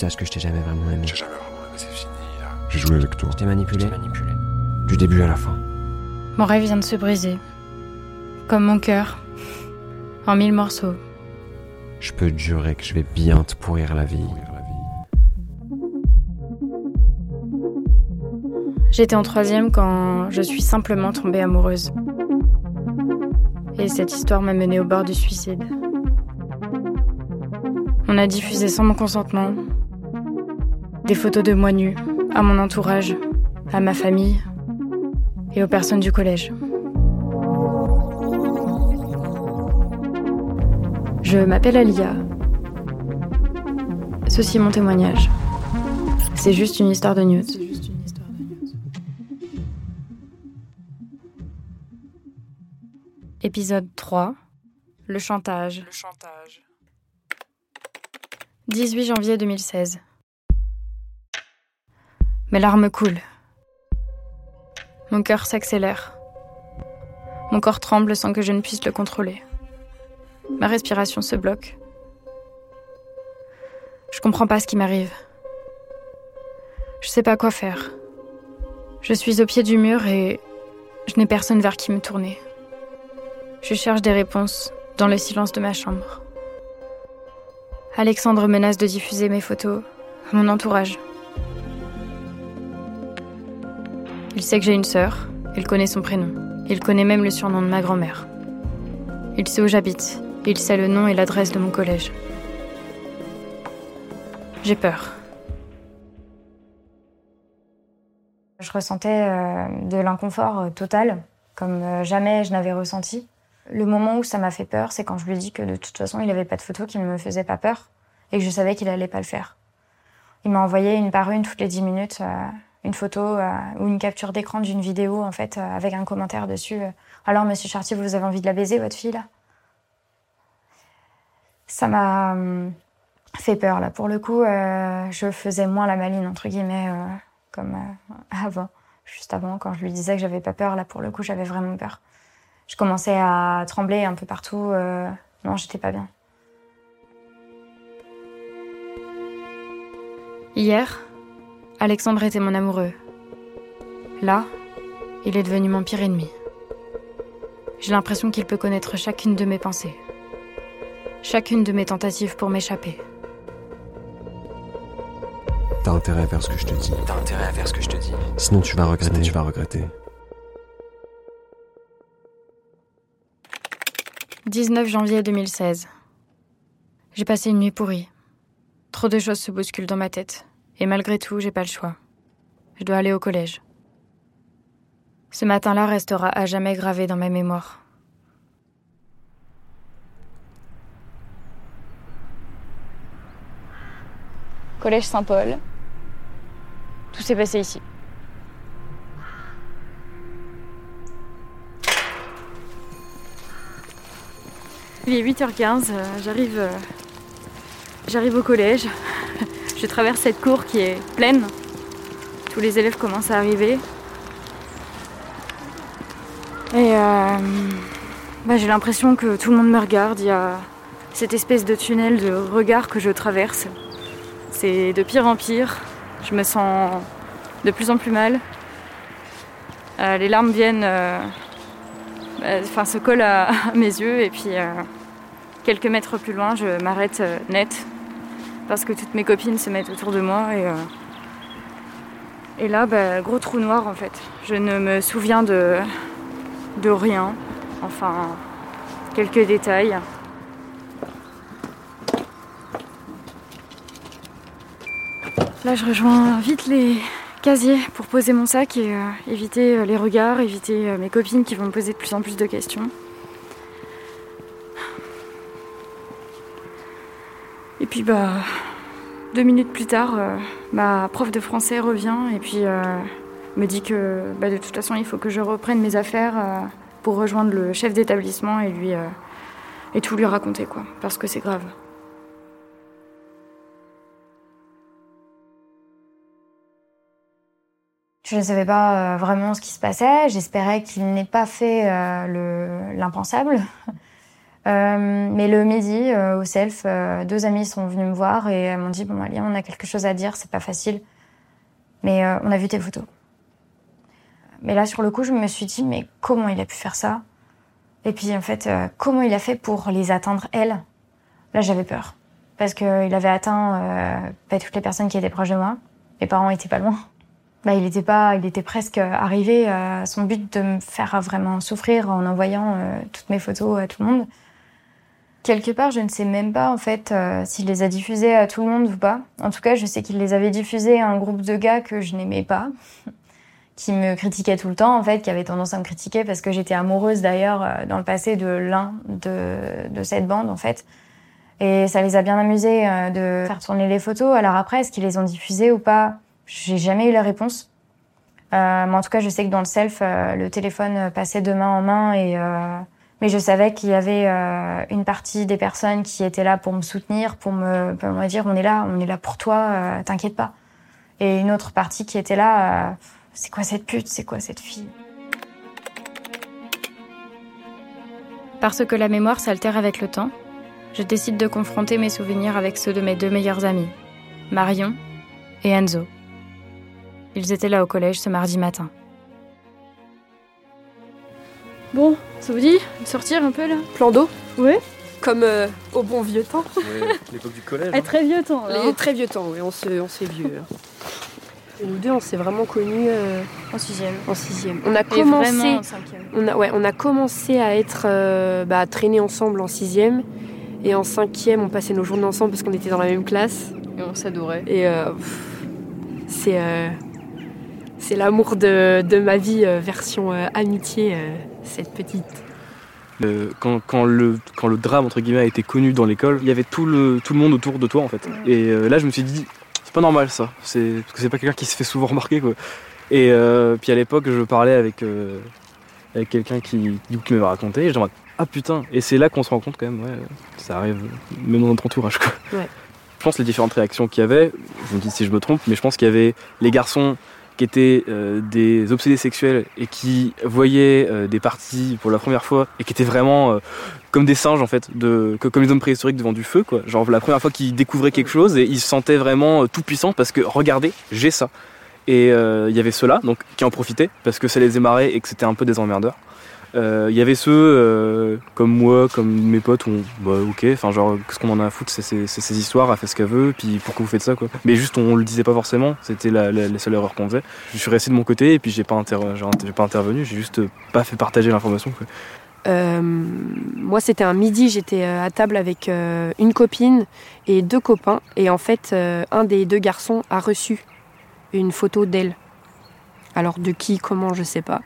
saches que je t'ai jamais vraiment aimé. J'ai jamais vraiment aimé, c'est fini, là. J'ai joué avec toi. Je t'ai manipulé. Du début à la fin. Mon rêve vient de se briser. Comme mon cœur. En mille morceaux. Je peux te jurer que je vais bien te pourrir la vie. J'étais en troisième quand je suis simplement tombée amoureuse. Et cette histoire m'a menée au bord du suicide. On a diffusé sans mon consentement des photos de moi nue à mon entourage, à ma famille et aux personnes du collège. Je m'appelle Alia. Ceci est mon témoignage. C'est juste une histoire de news. Épisode 3. Le chantage. Le chantage. 18 janvier 2016. Mes larmes coulent. Mon cœur s'accélère. Mon corps tremble sans que je ne puisse le contrôler. Ma respiration se bloque. Je comprends pas ce qui m'arrive. Je sais pas quoi faire. Je suis au pied du mur et je n'ai personne vers qui me tourner. Je cherche des réponses dans le silence de ma chambre. Alexandre menace de diffuser mes photos à mon entourage. Il sait que j'ai une sœur, il connaît son prénom, il connaît même le surnom de ma grand-mère. Il sait où j'habite, il sait le nom et l'adresse de mon collège. J'ai peur. Je ressentais euh, de l'inconfort euh, total, comme euh, jamais je n'avais ressenti. Le moment où ça m'a fait peur, c'est quand je lui ai dit que de toute façon, il n'avait pas de photo qui ne me faisait pas peur et que je savais qu'il allait pas le faire. Il m'a envoyé une par une toutes les dix minutes une photo euh, ou une capture d'écran d'une vidéo en fait euh, avec un commentaire dessus. Alors Monsieur Chartier, vous avez envie de la baiser votre fille là? Ça m'a hum, fait peur là. Pour le coup, je faisais moins la maline entre guillemets comme avant, juste avant quand je lui disais que j'avais pas peur là. Pour le coup, j'avais vraiment peur. Je commençais à trembler un peu partout. non, j'étais pas bien. Hier, Alexandre était mon amoureux. Là, il est devenu mon pire ennemi. J'ai l'impression qu'il peut connaître chacune de mes pensées, chacune de mes tentatives pour m'échapper. T'as intérêt à faire ce que je te dis. T'as intérêt à faire ce que je te dis. Sinon tu vas regretter. Sinon, tu vas regretter. 19 janvier 2016. J'ai passé une nuit pourrie. Trop de choses se bousculent dans ma tête. Et malgré tout, j'ai pas le choix. Je dois aller au collège. Ce matin-là restera à jamais gravé dans ma mémoire. Collège Saint-Paul. Tout s'est passé ici. Il est 8h15, euh, j'arrive euh, j'arrive au collège. Je traverse cette cour qui est pleine. Tous les élèves commencent à arriver. Et euh, bah, j'ai l'impression que tout le monde me regarde. Il y a cette espèce de tunnel de regard que je traverse. C'est de pire en pire. Je me sens de plus en plus mal. Euh, les larmes viennent, euh, enfin se collent à, mes yeux et puis quelques mètres plus loin, je m'arrête net parce que toutes mes copines se mettent autour de moi et, euh, et là, bah, gros trou noir en fait. Je ne me souviens de, de rien, enfin quelques détails. Là, je rejoins vite les casiers pour poser mon sac et euh, éviter euh, les regards, éviter euh, mes copines qui vont me poser de plus en plus de questions. Et puis bah deux minutes plus tard, euh, ma prof de français revient et puis euh, me dit que bah, de toute façon il faut que je reprenne mes affaires euh, pour rejoindre le chef d'établissement et lui et tout lui raconter quoi, parce que c'est grave. Je ne savais pas vraiment ce qui se passait. J'espérais qu'il n'ait pas fait euh, le- l'impensable. mais le midi, au self, deux amis sont venus me voir et elles m'ont dit Bon, Alia, on a quelque chose à dire, c'est pas facile. Mais on a vu tes photos. Mais là, sur le coup, je me suis dit Mais comment il a pu faire ça? Et puis, en fait, comment il a fait pour les atteindre, elles Là, j'avais peur. Parce qu'il avait atteint pas toutes les personnes qui étaient proches de moi. Mes parents étaient pas loin. Bah, il était pas, il était presque arrivé à son but de me faire vraiment souffrir en envoyant euh, toutes mes photos à tout le monde. Quelque part, je ne sais même pas en fait euh, s'il les a diffusées à tout le monde ou pas. En tout cas, je sais qu'il les avait diffusées à un groupe de gars que je n'aimais pas, qui me critiquaient tout le temps en fait, qui avaient tendance à me critiquer parce que j'étais amoureuse d'ailleurs euh, dans le passé de l'un de, de cette bande en fait. Et ça les a bien amusés de faire tourner les photos. Alors après, est-ce qu'ils les ont diffusées ou pas? J'ai jamais eu la réponse. Euh, mais en tout cas, je sais que dans le self, euh, le téléphone passait de main en main et euh, mais je savais qu'il y avait euh, une partie des personnes qui étaient là pour me soutenir, pour me, pour me dire on est là, on est là pour toi, t'inquiète pas. Et une autre partie qui était là, c'est quoi cette pute, c'est quoi cette fille? Parce que la mémoire s'altère avec le temps, je décide de confronter mes souvenirs avec ceux de mes deux meilleurs amis, Marion et Enzo. Ils étaient là au collège ce mardi matin. Bon, ça vous dit de sortir un peu là? Plan d'eau Ouais. Comme euh, au bon vieux temps. L'époque du collège. Hein. très vieux temps. Les très vieux temps, oui, on se, on s'est vieux. Hein. Et nous deux, on s'est vraiment connus euh, en sixième. En sixième. On a commencé. en cinquième. On a, ouais, on a commencé à être, euh, bah, à traîner ensemble en sixième. Et en cinquième, on passait nos journées ensemble parce qu'on était dans la même classe. Et on s'adorait. Et c'est c'est l'amour de, de, ma vie, euh, version euh, amitié, euh, cette petite. quand, quand, le, quand le drame entre guillemets a été connu dans l'école, il y avait tout le, tout le monde autour de toi en fait. Et là je me suis dit, c'est pas normal ça, c'est, parce que c'est pas quelqu'un qui se fait souvent remarquer quoi. Et puis à l'époque je parlais avec, avec quelqu'un qui, qui m'avait raconté, et ah putain, et c'est là qu'on se rend compte quand même, ouais, ça arrive même dans notre entourage quoi. Ouais. Je pense les différentes réactions qu'il y avait, vous me dites si je me trompe, mais je pense qu'il y avait les garçons qui étaient euh, des obsédés sexuels et qui voyaient euh, des parties pour la première fois et qui étaient vraiment euh, comme des singes en fait, de, comme les hommes préhistoriques devant du feu quoi. Genre la première fois qu'ils découvraient quelque chose et ils se sentaient vraiment tout puissants parce que regardez, j'ai ça. Et il y avait ceux-là qui en profitaient parce que ça les émarrait et que c'était un peu des emmerdeurs. Euh, il y avait ceux euh, comme moi, comme mes potes, où bah ok, enfin genre qu'est-ce qu'on en a à foutre, c'est ces histoires, elle fait ce qu'elle veut, puis pourquoi vous faites ça quoi. Mais juste on, le disait pas forcément, c'était la, seule erreur qu'on faisait. Je suis resté de mon côté et puis j'ai pas, pas intervenu, j'ai juste pas fait partager l'information. Euh, moi, c'était un midi, j'étais à table avec une copine et deux copains. Et en fait, un des deux garçons a reçu une photo d'elle. Alors, de qui, comment, je sais pas.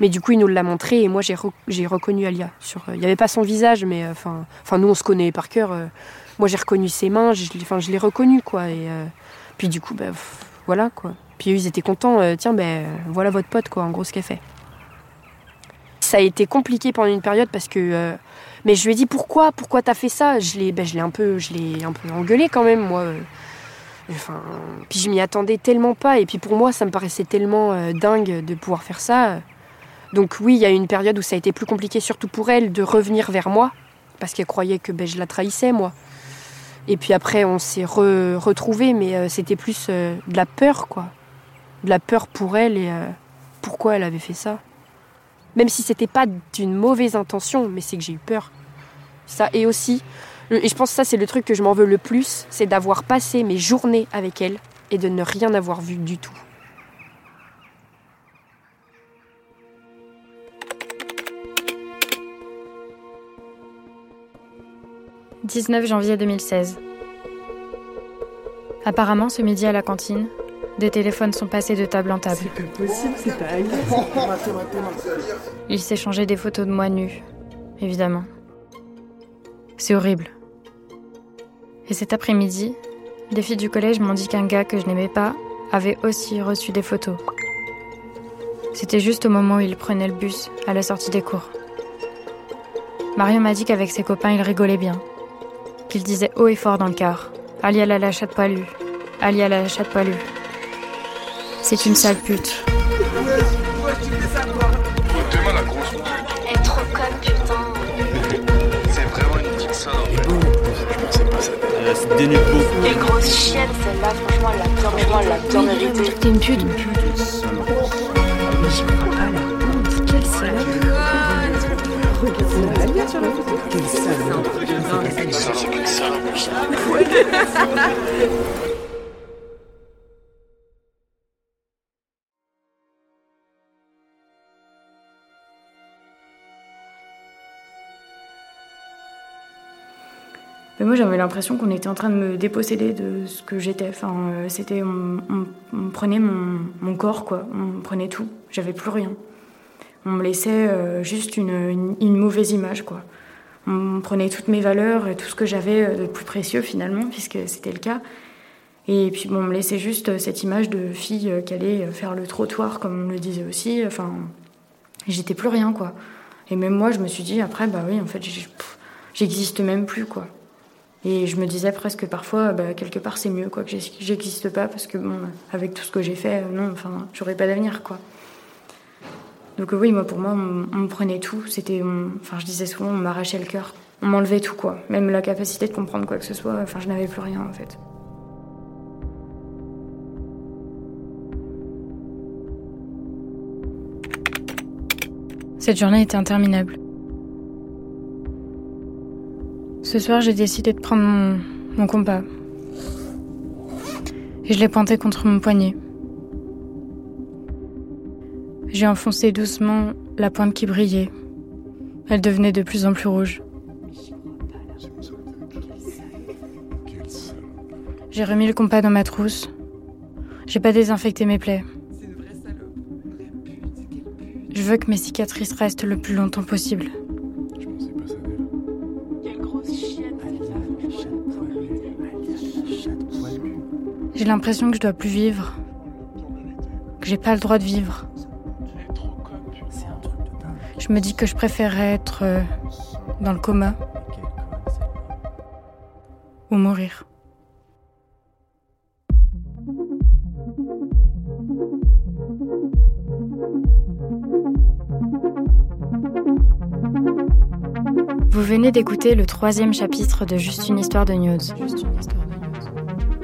Mais du coup, il nous l'a montré et moi, j'ai reconnu Alia. Euh, il n'y avait pas son visage, mais euh, enfin, nous, on se connaît par cœur. Euh. moi, j'ai reconnu ses mains, enfin, je l'ai reconnu, quoi. Et puis, du coup, ben, voilà, quoi. Puis ils étaient contents. Tiens, ben, voilà votre pote, quoi, en gros, ce qu'elle fait. Ça a été compliqué pendant une période parce que. mais je lui ai dit pourquoi, pourquoi t'as fait ça? Je l'ai, ben, je l'ai un peu, je l'ai un peu engueulé quand même, moi. Enfin, puis je m'y attendais tellement pas. Et puis pour moi, ça me paraissait tellement dingue de pouvoir faire ça. Donc oui, il y a eu une période où ça a été plus compliqué, surtout pour elle, de revenir vers moi, parce qu'elle croyait que ben, je la trahissais, moi. Et puis après, on s'est retrouvés, mais euh, c'était plus euh, de la peur, quoi. De la peur pour elle et euh, pourquoi elle avait fait ça. Même si c'était pas d'une mauvaise intention, mais c'est que j'ai eu peur. Ça, et aussi, et je pense que ça, c'est le truc que je m'en veux le plus, c'est d'avoir passé mes journées avec elle et de ne rien avoir vu du tout. 19 janvier 2016. Apparemment, ce midi à la cantine, des téléphones sont passés de table en table. C'est pas possible, c'est pas Ils s'échangeaient des photos de moi nue, évidemment. C'est horrible. Et cet après-midi, les filles du collège m'ont dit qu'un gars que je n'aimais pas avait aussi reçu des photos. C'était juste au moment où il prenait le bus à la sortie des cours. Marion m'a dit qu'avec ses copains, il rigolait bien, qu'il disait haut et fort dans le cœur, Ali la la chatte poilue. Ali la la chatte poilue. C'est une sale pute. Trop conne putain. C'est vraiment une petite des. Quelle grosse chienne celle-là, franchement elle l'a bien, elle une pute. Une pute, quelle moi j'avais l'impression qu'on était en train de me déposséder de ce que j'étais. Enfin, euh, c'était on, on- on prenait mon, mon corps quoi, on prenait tout. J'avais plus rien. On me laissait euh, juste une, mauvaise image quoi. On prenait toutes mes valeurs et tout ce que j'avais euh, de plus précieux finalement, puisque c'était le cas. Et puis bon, on me laissait juste euh, cette image de fille qui allait faire le trottoir comme on le disait aussi. Enfin, j'étais plus rien quoi. Et même moi je me suis dit après bah oui en fait j'existe même plus quoi. Et je me disais presque parfois, bah, quelque part c'est mieux quoi que j'ex- j'existe pas parce que bon, avec tout ce que j'ai fait, non, enfin, j'aurais pas d'avenir quoi. Donc oui, moi pour moi, on, me prenait tout. C'était, enfin, je disais souvent, on m'arrachait le cœur, on m'enlevait tout quoi, même la capacité de comprendre quoi que ce soit. Enfin, je n'avais plus rien en fait. Cette journée était interminable. Ce soir, j'ai décidé de prendre mon compas. Et je l'ai pointé contre mon poignet. J'ai enfoncé doucement la pointe qui brillait. Elle devenait de plus en plus rouge. J'ai remis le compas dans ma trousse. J'ai pas désinfecté mes plaies. Je veux que mes cicatrices restent le plus longtemps possible. J'ai l'impression que je dois plus vivre. Que j'ai pas le droit de vivre. Je me dis que je préférerais être euh, dans le coma ou mourir. Vous venez d'écouter le troisième chapitre de Juste une histoire de news.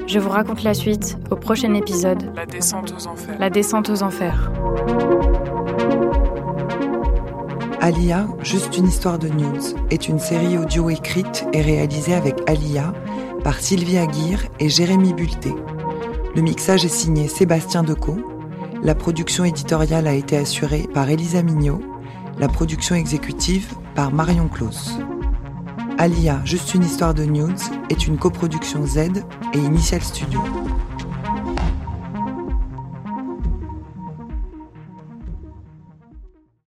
Je vous raconte la suite au prochain épisode, La descente aux enfers. La descente aux enfers. Alia, juste une histoire de news, est une série audio écrite et réalisée avec Alia par Sylvie Aguirre et Jérémy Bulté. Le mixage est signé Sébastien Decaux. La production éditoriale a été assurée par Elisa Mignot. La production exécutive par Marion Claus. Alia, juste une histoire de news, est une coproduction Z et Initial Studio.